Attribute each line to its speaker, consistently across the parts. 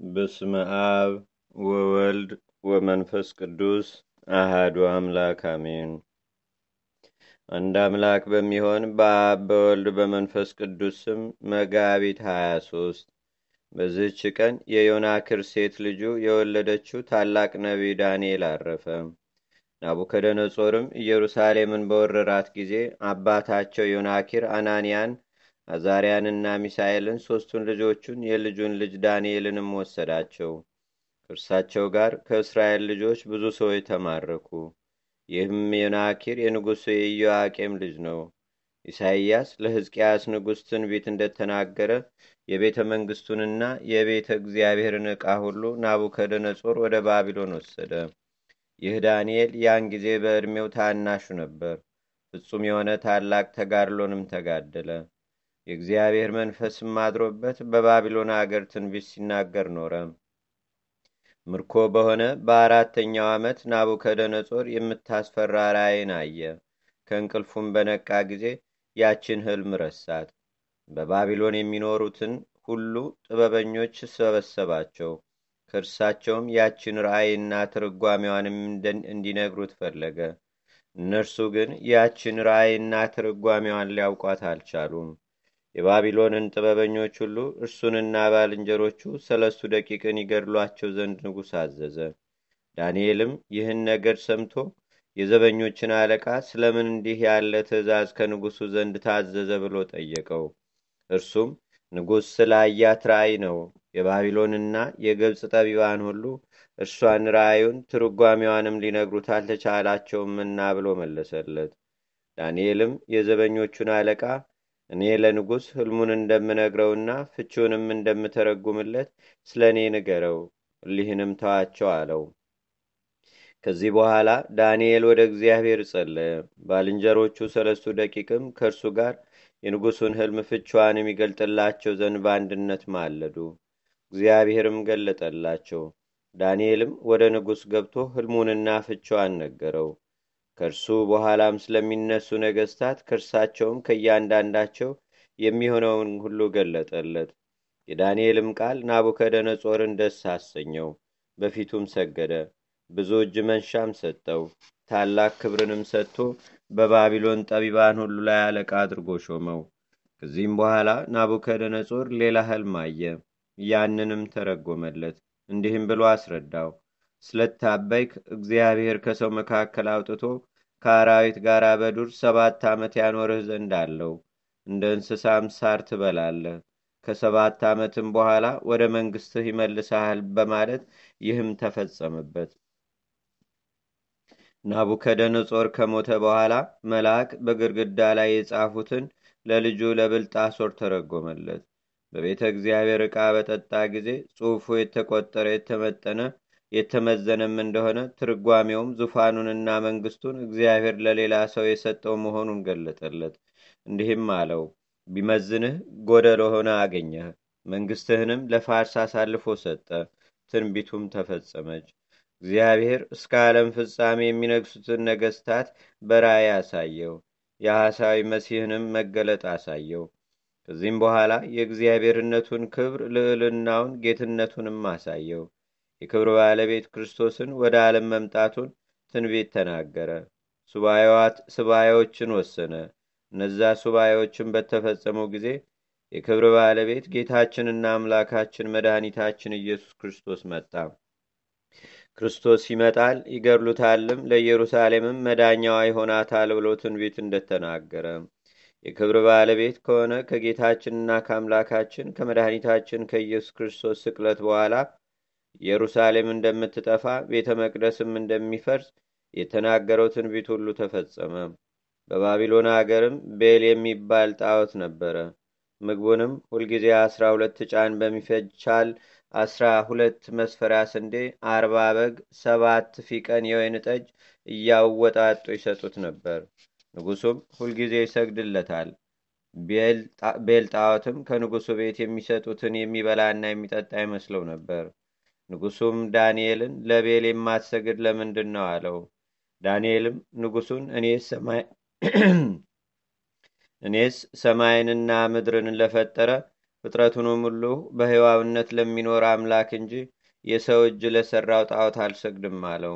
Speaker 1: በስመ አብ ወወልድ ወመንፈስ ቅዱስ አሃዱ አምላክ አሜን። አንድ አምላክ በሚሆን በአብ በወልድ በመንፈስ ቅዱስ ስም መጋቢት 23 በዚህች ቀን የዮናክር ሴት ልጁ የወለደችው ታላቅ ነቢይ ዳንኤል አረፈ። ናቡከደነጾርም ኢየሩሳሌምን በወረራት ጊዜ አባታቸው ዮናኪር አናንያን አዛርያንና ሚሳኤልን ሦስቱን ልጆቹን የልጁን ልጅ ዳንኤልንም ወሰዳቸው። ከእርሳቸው ጋር ከእስራኤል ልጆች ብዙ ሰዎች ተማረኩ። ይህም ዮናኪር የንጉሡ የኢዮአቄም ልጅ ነው። ኢሳይያስ ለሕዝቅያስ ንጉሥ ትንቢት እንደተናገረ የቤተ መንግሥቱንና የቤተ እግዚአብሔርን ዕቃ ሁሉ ናቡከደነጾር ወደ ባቢሎን ወሰደ። ይህ ዳንኤል ያን ጊዜ በዕድሜው ታናሹ ነበር። ፍጹም የሆነ ታላቅ ተጋድሎንም ተጋደለ። የእግዚአብሔር መንፈስም አድሮበት በባቢሎን አገር ትንቢት ሲናገር ኖረ። ምርኮ በሆነ በአራተኛው ዓመት ናቡከደነጾር የምታስፈራ ራእይን አየ። ከእንቅልፉም በነቃ ጊዜ ያችን ህልም ረሳት። በባቢሎን የሚኖሩትን ሁሉ ጥበበኞች ሰበሰባቸው። ከእርሳቸውም ያችን ራእይና ትርጓሜዋንም እንዲነግሩት ፈለገ። እነርሱ ግን ያችን ራእይና ትርጓሜዋን ሊያውቋት አልቻሉም። የባቢሎንን ጥበበኞች ሁሉ እርሱንና ባልንጀሮቹ ሰለስቱ ደቂቅን ይገድሏቸው ዘንድ ንጉሥ አዘዘ። ዳንኤልም ይህን ነገር ሰምቶ የዘበኞችን አለቃ ስለምን እንዲህ ያለ ትእዛዝ ከንጉሡ ዘንድ ታዘዘ ብሎ ጠየቀው። እርሱም ንጉሥ ስላያት ራእይ ነው። የባቢሎንና የግብፅ ጠቢባን ሁሉ እርሷን ራእዩን ትርጓሜዋንም ሊነግሩት አልተቻላቸውምና ብሎ መለሰለት። ዳንኤልም የዘበኞቹን አለቃ እኔ ለንጉሥ ህልሙን እንደምነግረውና ፍቺውንም እንደምተረጉምለት ስለ እኔ ንገረው፣ እሊህንም ተዋቸው አለው። ከዚህ በኋላ ዳንኤል ወደ እግዚአብሔር ጸለየ። ባልንጀሮቹ ሰለስቱ ደቂቅም ከእርሱ ጋር የንጉሡን ህልም ፍቿን የሚገልጥላቸው ዘንድ በአንድነት ማለዱ። እግዚአብሔርም ገለጠላቸው። ዳንኤልም ወደ ንጉሥ ገብቶ ህልሙንና ፍቿን ነገረው። ከእርሱ በኋላም ስለሚነሱ ነገስታት ከእርሳቸውም ከእያንዳንዳቸው የሚሆነውን ሁሉ ገለጠለት። የዳንኤልም ቃል ናቡከደነጾርን ደስ አሰኘው። በፊቱም ሰገደ። ብዙ እጅ መንሻም ሰጠው። ታላቅ ክብርንም ሰጥቶ በባቢሎን ጠቢባን ሁሉ ላይ አለቃ አድርጎ ሾመው። ከዚህም በኋላ ናቡከደነጾር ሌላ ህልም አየ። ያንንም ተረጎመለት። እንዲህም ብሎ አስረዳው። ስለታበይክ እግዚአብሔር ከሰው መካከል አውጥቶ ከአራዊት ጋር በዱር ሰባት ዓመት ያኖርህ ዘንድ አለው። እንደ እንስሳም ሳር ትበላለህ። ከሰባት ዓመትም በኋላ ወደ መንግሥትህ ይመልሰሃል በማለት ይህም ተፈጸመበት። ናቡከደነጾር ከሞተ በኋላ መልአክ በግድግዳ ላይ የጻፉትን ለልጁ ለብልጣሶር ተረጎመለት። በቤተ እግዚአብሔር ዕቃ በጠጣ ጊዜ ጽሑፉ የተቆጠረ የተመጠነ የተመዘነም እንደሆነ ትርጓሜውም ዙፋኑንና መንግስቱን እግዚአብሔር ለሌላ ሰው የሰጠው መሆኑን ገለጠለት። እንዲህም አለው፣ ቢመዝንህ ጎደሎ ሆነ አገኘህ። መንግስትህንም ለፋርስ አሳልፎ ሰጠ። ትንቢቱም ተፈጸመች። እግዚአብሔር እስከ ዓለም ፍጻሜ የሚነግሱትን ነገስታት በራእይ አሳየው። የሐሳዊ መሲህንም መገለጥ አሳየው። ከዚህም በኋላ የእግዚአብሔርነቱን ክብር፣ ልዕልናውን፣ ጌትነቱንም አሳየው። የክብር ባለቤት ክርስቶስን ወደ ዓለም መምጣቱን ትንቢት ተናገረ። ሱባኤዎችን ወሰነ። እነዛ ሱባኤዎችን በተፈጸሙ ጊዜ የክብር ባለቤት ጌታችንና አምላካችን መድኃኒታችን ኢየሱስ ክርስቶስ መጣ። ክርስቶስ ይመጣል፣ ይገድሉታልም፣ ለኢየሩሳሌምም መዳኛዋ ይሆናታል ብሎ ትንቢት እንደተናገረ የክብር ባለቤት ከሆነ ከጌታችንና ከአምላካችን ከመድኃኒታችን ከኢየሱስ ክርስቶስ ስቅለት በኋላ ኢየሩሳሌም እንደምትጠፋ ቤተ መቅደስም እንደሚፈርስ የተናገረው ትንቢት ሁሉ ተፈጸመ። በባቢሎን አገርም ቤል የሚባል ጣዖት ነበረ። ምግቡንም ሁልጊዜ አስራ ሁለት ጫን በሚፈቻል አስራ ሁለት መስፈሪያ ስንዴ፣ አርባ በግ፣ ሰባት ፊቀን የወይን ጠጅ እያወጣጡ ይሰጡት ነበር። ንጉሱም ሁልጊዜ ይሰግድለታል። ቤል ጣዖትም ከንጉሱ ቤት የሚሰጡትን የሚበላና የሚጠጣ ይመስለው ነበር። ንጉሱም ዳንኤልን ለቤል የማትሰግድ ለምንድን ነው አለው። ዳንኤልም ንጉሱን እኔስ ሰማይንና ምድርን ለፈጠረ ፍጥረቱንም ሁሉ በሕያውነት ለሚኖር አምላክ እንጂ የሰው እጅ ለሠራው ጣዖት አልሰግድም አለው።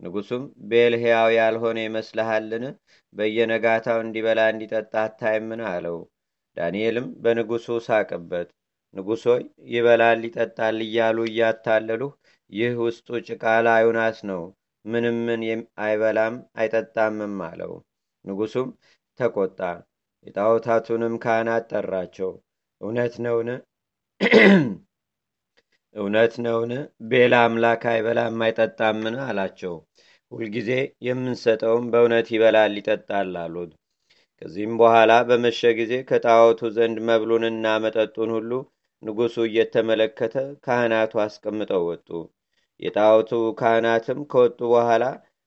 Speaker 1: ንጉሱም ቤል ሕያው ያልሆነ ይመስልሃልን? በየነጋታው እንዲበላ እንዲጠጣ አታይምን? አለው። ዳንኤልም በንጉሱ ሳቅበት። ንጉሥ ሆይ ይበላል ይጠጣል እያሉ እያታለሉህ፣ ይህ ውስጡ ጭቃ ላዩ ናስ ነው፣ ምንም ምን አይበላም አይጠጣምም አለው። ንጉሱም ተቆጣ። የጣዖታቱንም ካህናት ጠራቸው። እውነት ነውን? እውነት ነውን? ቤላ አምላክ አይበላም አይጠጣምን? አላቸው። ሁልጊዜ የምንሰጠውም በእውነት ይበላል ይጠጣል አሉት። ከዚህም በኋላ በመሸ ጊዜ ከጣዖቱ ዘንድ መብሉንና መጠጡን ሁሉ ንጉሡ እየተመለከተ ካህናቱ አስቀምጠው ወጡ። የጣዖቱ ካህናትም ከወጡ በኋላ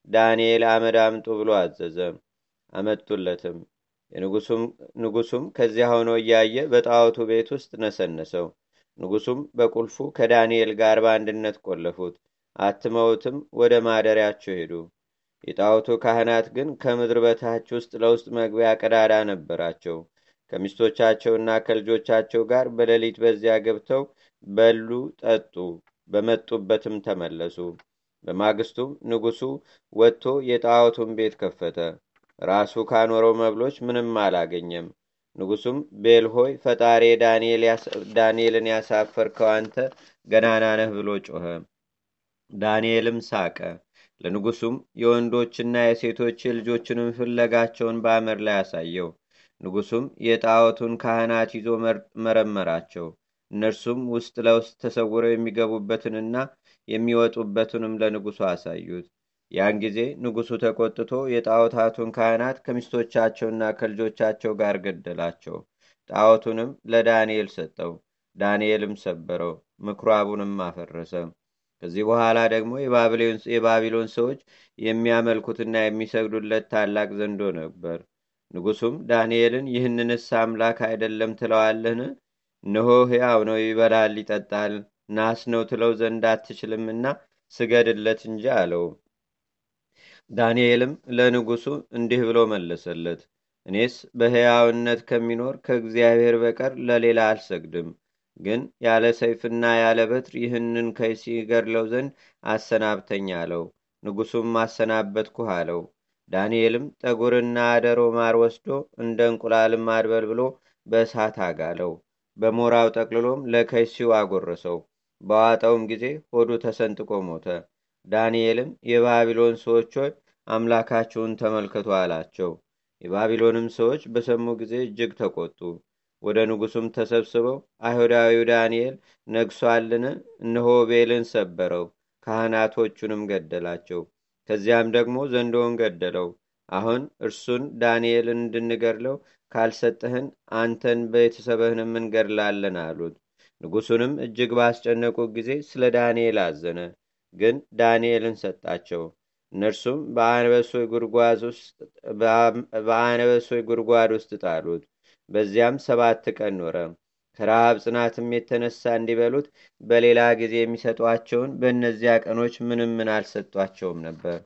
Speaker 1: ዳንኤል አመድ አምጡ ብሎ አዘዘ። አመጡለትም። ንጉሱም ከዚያ ሆኖ እያየ በጣዖቱ ቤት ውስጥ ነሰነሰው። ንጉሱም በቁልፉ ከዳንኤል ጋር በአንድነት ቆለፉት። አትመውትም ወደ ማደሪያቸው ሄዱ። የጣዖቱ ካህናት ግን ከምድር በታች ውስጥ ለውስጥ መግቢያ ቀዳዳ ነበራቸው። ከሚስቶቻቸውና ከልጆቻቸው ጋር በሌሊት በዚያ ገብተው በሉ፣ ጠጡ፣ በመጡበትም ተመለሱ። በማግስቱም ንጉሱ ወጥቶ የጣዖቱን ቤት ከፈተ። ራሱ ካኖረው መብሎች ምንም አላገኘም። ንጉሱም ቤል ሆይ ፈጣሪ ዳንኤልን ያሳፈርከው አንተ ገናና ነህ ብሎ ጮኸ። ዳንኤልም ሳቀ። ለንጉሱም የወንዶችና የሴቶች የልጆችንም ፍለጋቸውን በአመድ ላይ አሳየው። ንጉሱም የጣዖቱን ካህናት ይዞ መረመራቸው። እነርሱም ውስጥ ለውስጥ ተሰውረው የሚገቡበትንና የሚወጡበትንም ለንጉሱ አሳዩት። ያን ጊዜ ንጉሱ ተቆጥቶ የጣዖታቱን ካህናት ከሚስቶቻቸውና ከልጆቻቸው ጋር ገደላቸው። ጣዖቱንም ለዳንኤል ሰጠው። ዳንኤልም ሰበረው፣ ምኩራቡንም አፈረሰ። ከዚህ በኋላ ደግሞ የባቢሎን ሰዎች የሚያመልኩትና የሚሰግዱለት ታላቅ ዘንዶ ነበር። ንጉሱም ዳንኤልን ይህንንስ አምላክ አይደለም ትለዋለህን? እነሆ ሕያው ነው፣ ይበላል፣ ይጠጣል፣ ናስ ነው ትለው ዘንድ አትችልምና ስገድለት እንጂ አለው። ዳንኤልም ለንጉሱ እንዲህ ብሎ መለሰለት፣ እኔስ በሕያውነት ከሚኖር ከእግዚአብሔር በቀር ለሌላ አልሰግድም። ግን ያለ ሰይፍና ያለ በትር ይህንን ከይሲ ገድለው ዘንድ አሰናብተኝ አለው። ንጉሱም አሰናበትኩህ አለው። ዳንኤልም ጠጉርና አደሮ ማር ወስዶ እንደ እንቁላልም አድበል ብሎ በእሳት አጋለው። በሞራው ጠቅልሎም ለከይሲው አጎረሰው። በዋጠውም ጊዜ ሆዱ ተሰንጥቆ ሞተ። ዳንኤልም የባቢሎን ሰዎች ሆይ አምላካችሁን ተመልከቱ አላቸው። የባቢሎንም ሰዎች በሰሙ ጊዜ እጅግ ተቆጡ። ወደ ንጉሱም ተሰብስበው አይሁዳዊው ዳንኤል ነግሷልን? እነሆ ቤልን ሰበረው፣ ካህናቶቹንም ገደላቸው። ከዚያም ደግሞ ዘንዶውን ገደለው። አሁን እርሱን ዳንኤልን እንድንገድለው ካልሰጠህን አንተን ቤተሰብህንም እንገድላለን አሉት። ንጉሱንም እጅግ ባስጨነቁት ጊዜ ስለ ዳንኤል አዘነ። ግን ዳንኤልን ሰጣቸው። እነርሱም በአነበሶይ ጉድጓድ ውስጥ ጣሉት። በዚያም ሰባት ቀን ኖረ። ከረሃብ ጽናትም የተነሳ እንዲበሉት በሌላ ጊዜ የሚሰጧቸውን በእነዚያ ቀኖች ምንም ምን አልሰጧቸውም ነበር።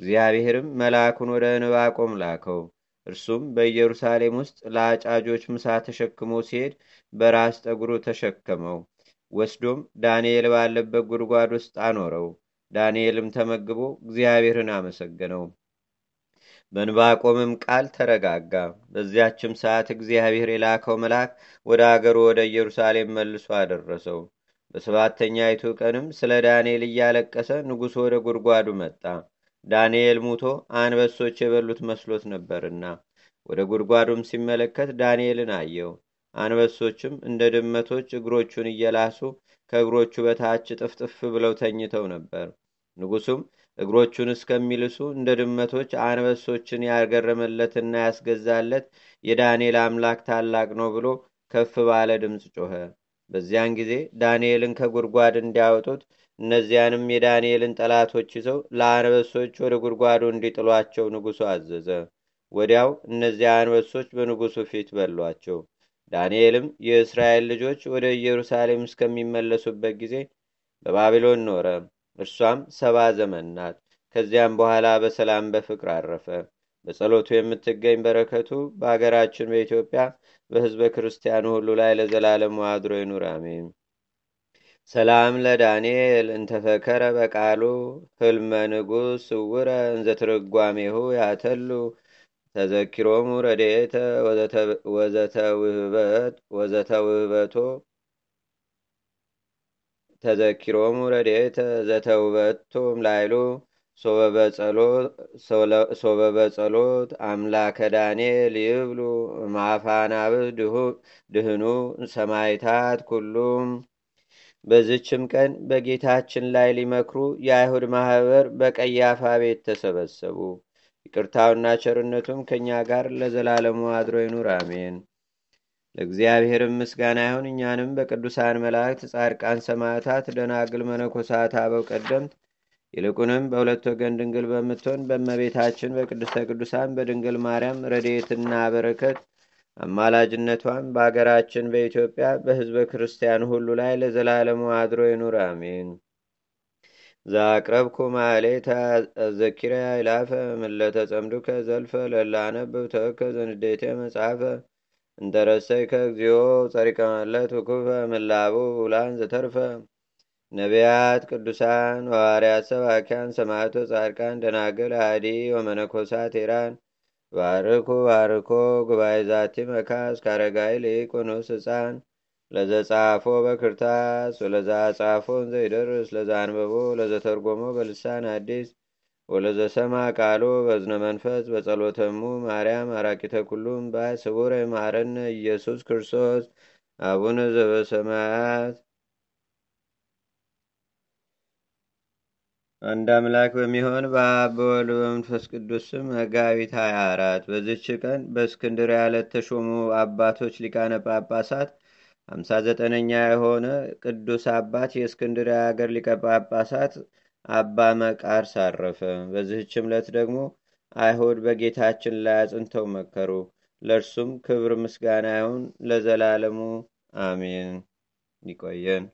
Speaker 1: እግዚአብሔርም መልአኩን ወደ ዕንባቆም ላከው። እርሱም በኢየሩሳሌም ውስጥ ለአጫጆች ምሳ ተሸክሞ ሲሄድ በራስ ጠጉሩ ተሸከመው። ወስዶም ዳንኤል ባለበት ጉድጓድ ውስጥ አኖረው። ዳንኤልም ተመግቦ እግዚአብሔርን አመሰገነው። በንባቆምም ቃል ተረጋጋ። በዚያችም ሰዓት እግዚአብሔር የላከው መልአክ ወደ አገሩ ወደ ኢየሩሳሌም መልሶ አደረሰው። በሰባተኛይቱ ቀንም ስለ ዳንኤል እያለቀሰ ንጉሡ ወደ ጉድጓዱ መጣ። ዳንኤል ሙቶ አንበሶች የበሉት መስሎት ነበርና፣ ወደ ጉድጓዱም ሲመለከት ዳንኤልን አየው። አንበሶችም እንደ ድመቶች እግሮቹን እየላሱ ከእግሮቹ በታች ጥፍጥፍ ብለው ተኝተው ነበር። ንጉሱም እግሮቹን እስከሚልሱ እንደ ድመቶች አንበሶችን ያገረመለትና ያስገዛለት የዳንኤል አምላክ ታላቅ ነው ብሎ ከፍ ባለ ድምፅ ጮኸ። በዚያን ጊዜ ዳንኤልን ከጉድጓድ እንዲያወጡት እነዚያንም የዳንኤልን ጠላቶች ይዘው ለአንበሶች ወደ ጉድጓዱ እንዲጥሏቸው ንጉሱ አዘዘ። ወዲያው እነዚያ አንበሶች በንጉሱ ፊት በሏቸው። ዳንኤልም የእስራኤል ልጆች ወደ ኢየሩሳሌም እስከሚመለሱበት ጊዜ በባቢሎን ኖረ። እርሷም ሰባ ዘመን ናት። ከዚያም በኋላ በሰላም በፍቅር አረፈ። በጸሎቱ የምትገኝ በረከቱ በአገራችን በኢትዮጵያ በሕዝበ ክርስቲያኑ ሁሉ ላይ ለዘላለሙ አድሮ ይኑር፣ አሜን። ሰላም ለዳንኤል እንተፈከረ በቃሉ ህልመ ንጉሥ ስውረ እንዘትርጓሜሁ ያተሉ ተዘኪሮሙ ረድኤተ ወዘተውህበቶ ተዘኪሮሙ ረድኤተ ዘተውበቶም ላይሉ ሶበ በጸሎት አምላከ ዳንኤል ይብሉ ማፋናብህ ድህኑ ሰማይታት ኩሉም። በዝችም ቀን በጌታችን ላይ ሊመክሩ የአይሁድ ማህበር በቀያፋ ቤት ተሰበሰቡ። ይቅርታውና ቸርነቱም ከእኛ ጋር ለዘላለሙ አድሮ ይኑር፣ አሜን። ለእግዚአብሔርም ምስጋና ይሁን። እኛንም በቅዱሳን መላእክት፣ ጻድቃን፣ ሰማዕታት፣ ደናግል፣ መነኮሳት፣ አበው ቀደምት ይልቁንም በሁለት ወገን ድንግል በምትሆን በእመቤታችን በቅድስተ ቅዱሳን በድንግል ማርያም ረድኤትና በረከት አማላጅነቷን በአገራችን በኢትዮጵያ በሕዝበ ክርስቲያኑ ሁሉ ላይ ለዘላለሙ አድሮ ይኑር፣ አሜን። ዛቅረብኩ ማሌታ ዘኪረ ይላፈ ምለተ ጸምዱከ ዘልፈ ለላነብብ ተወከ ዘንዴቴ መጽሐፈ እንተረሰይ ከእግዚኦ ጸሪቀ መለት ውኩፈ ምላቡ ውላን ዘተርፈ ነቢያት፣ ቅዱሳን፣ ሐዋርያት፣ ሰባኪያን፣ ሰማዕቶ፣ ጻድቃን፣ ደናግል፣ አዲ ወመነኮሳት ኢራን ባርኩ ባርኮ ጉባኤ ዛቲ መካስ ካረጋይ ንዑስ ህፃን ለዘጻፎ በክርታስ ወለዛ ጻፎን ዘይደርስ ለዛ አንበቦ ለዘተርጎሞ በልሳን አዲስ ወለዘሰማ ቃሎ በዝነ መንፈስ በጸሎተሙ ማርያም አራቂተ ኩሉም ባይ ስቡረ ማረነ ኢየሱስ ክርስቶስ አቡነ ዘበሰማያት። አንድ አምላክ በሚሆን በአብ በወልድ በመንፈስ ቅዱስ ስም መጋቢት 24 በዝች ቀን በእስክንድርያ ለተሾሙ አባቶች ሊቃነ ጳጳሳት ሃምሳ ዘጠነኛ የሆነ ቅዱስ አባት የእስክንድርያ ሀገር ሊቀ ጳጳሳት አባ መቃርስ አረፈ። በዚህችም ዕለት ደግሞ አይሁድ በጌታችን ላይ አጽንተው መከሩ። ለእርሱም ክብር ምስጋና ይሁን ለዘላለሙ አሜን። ይቆየን።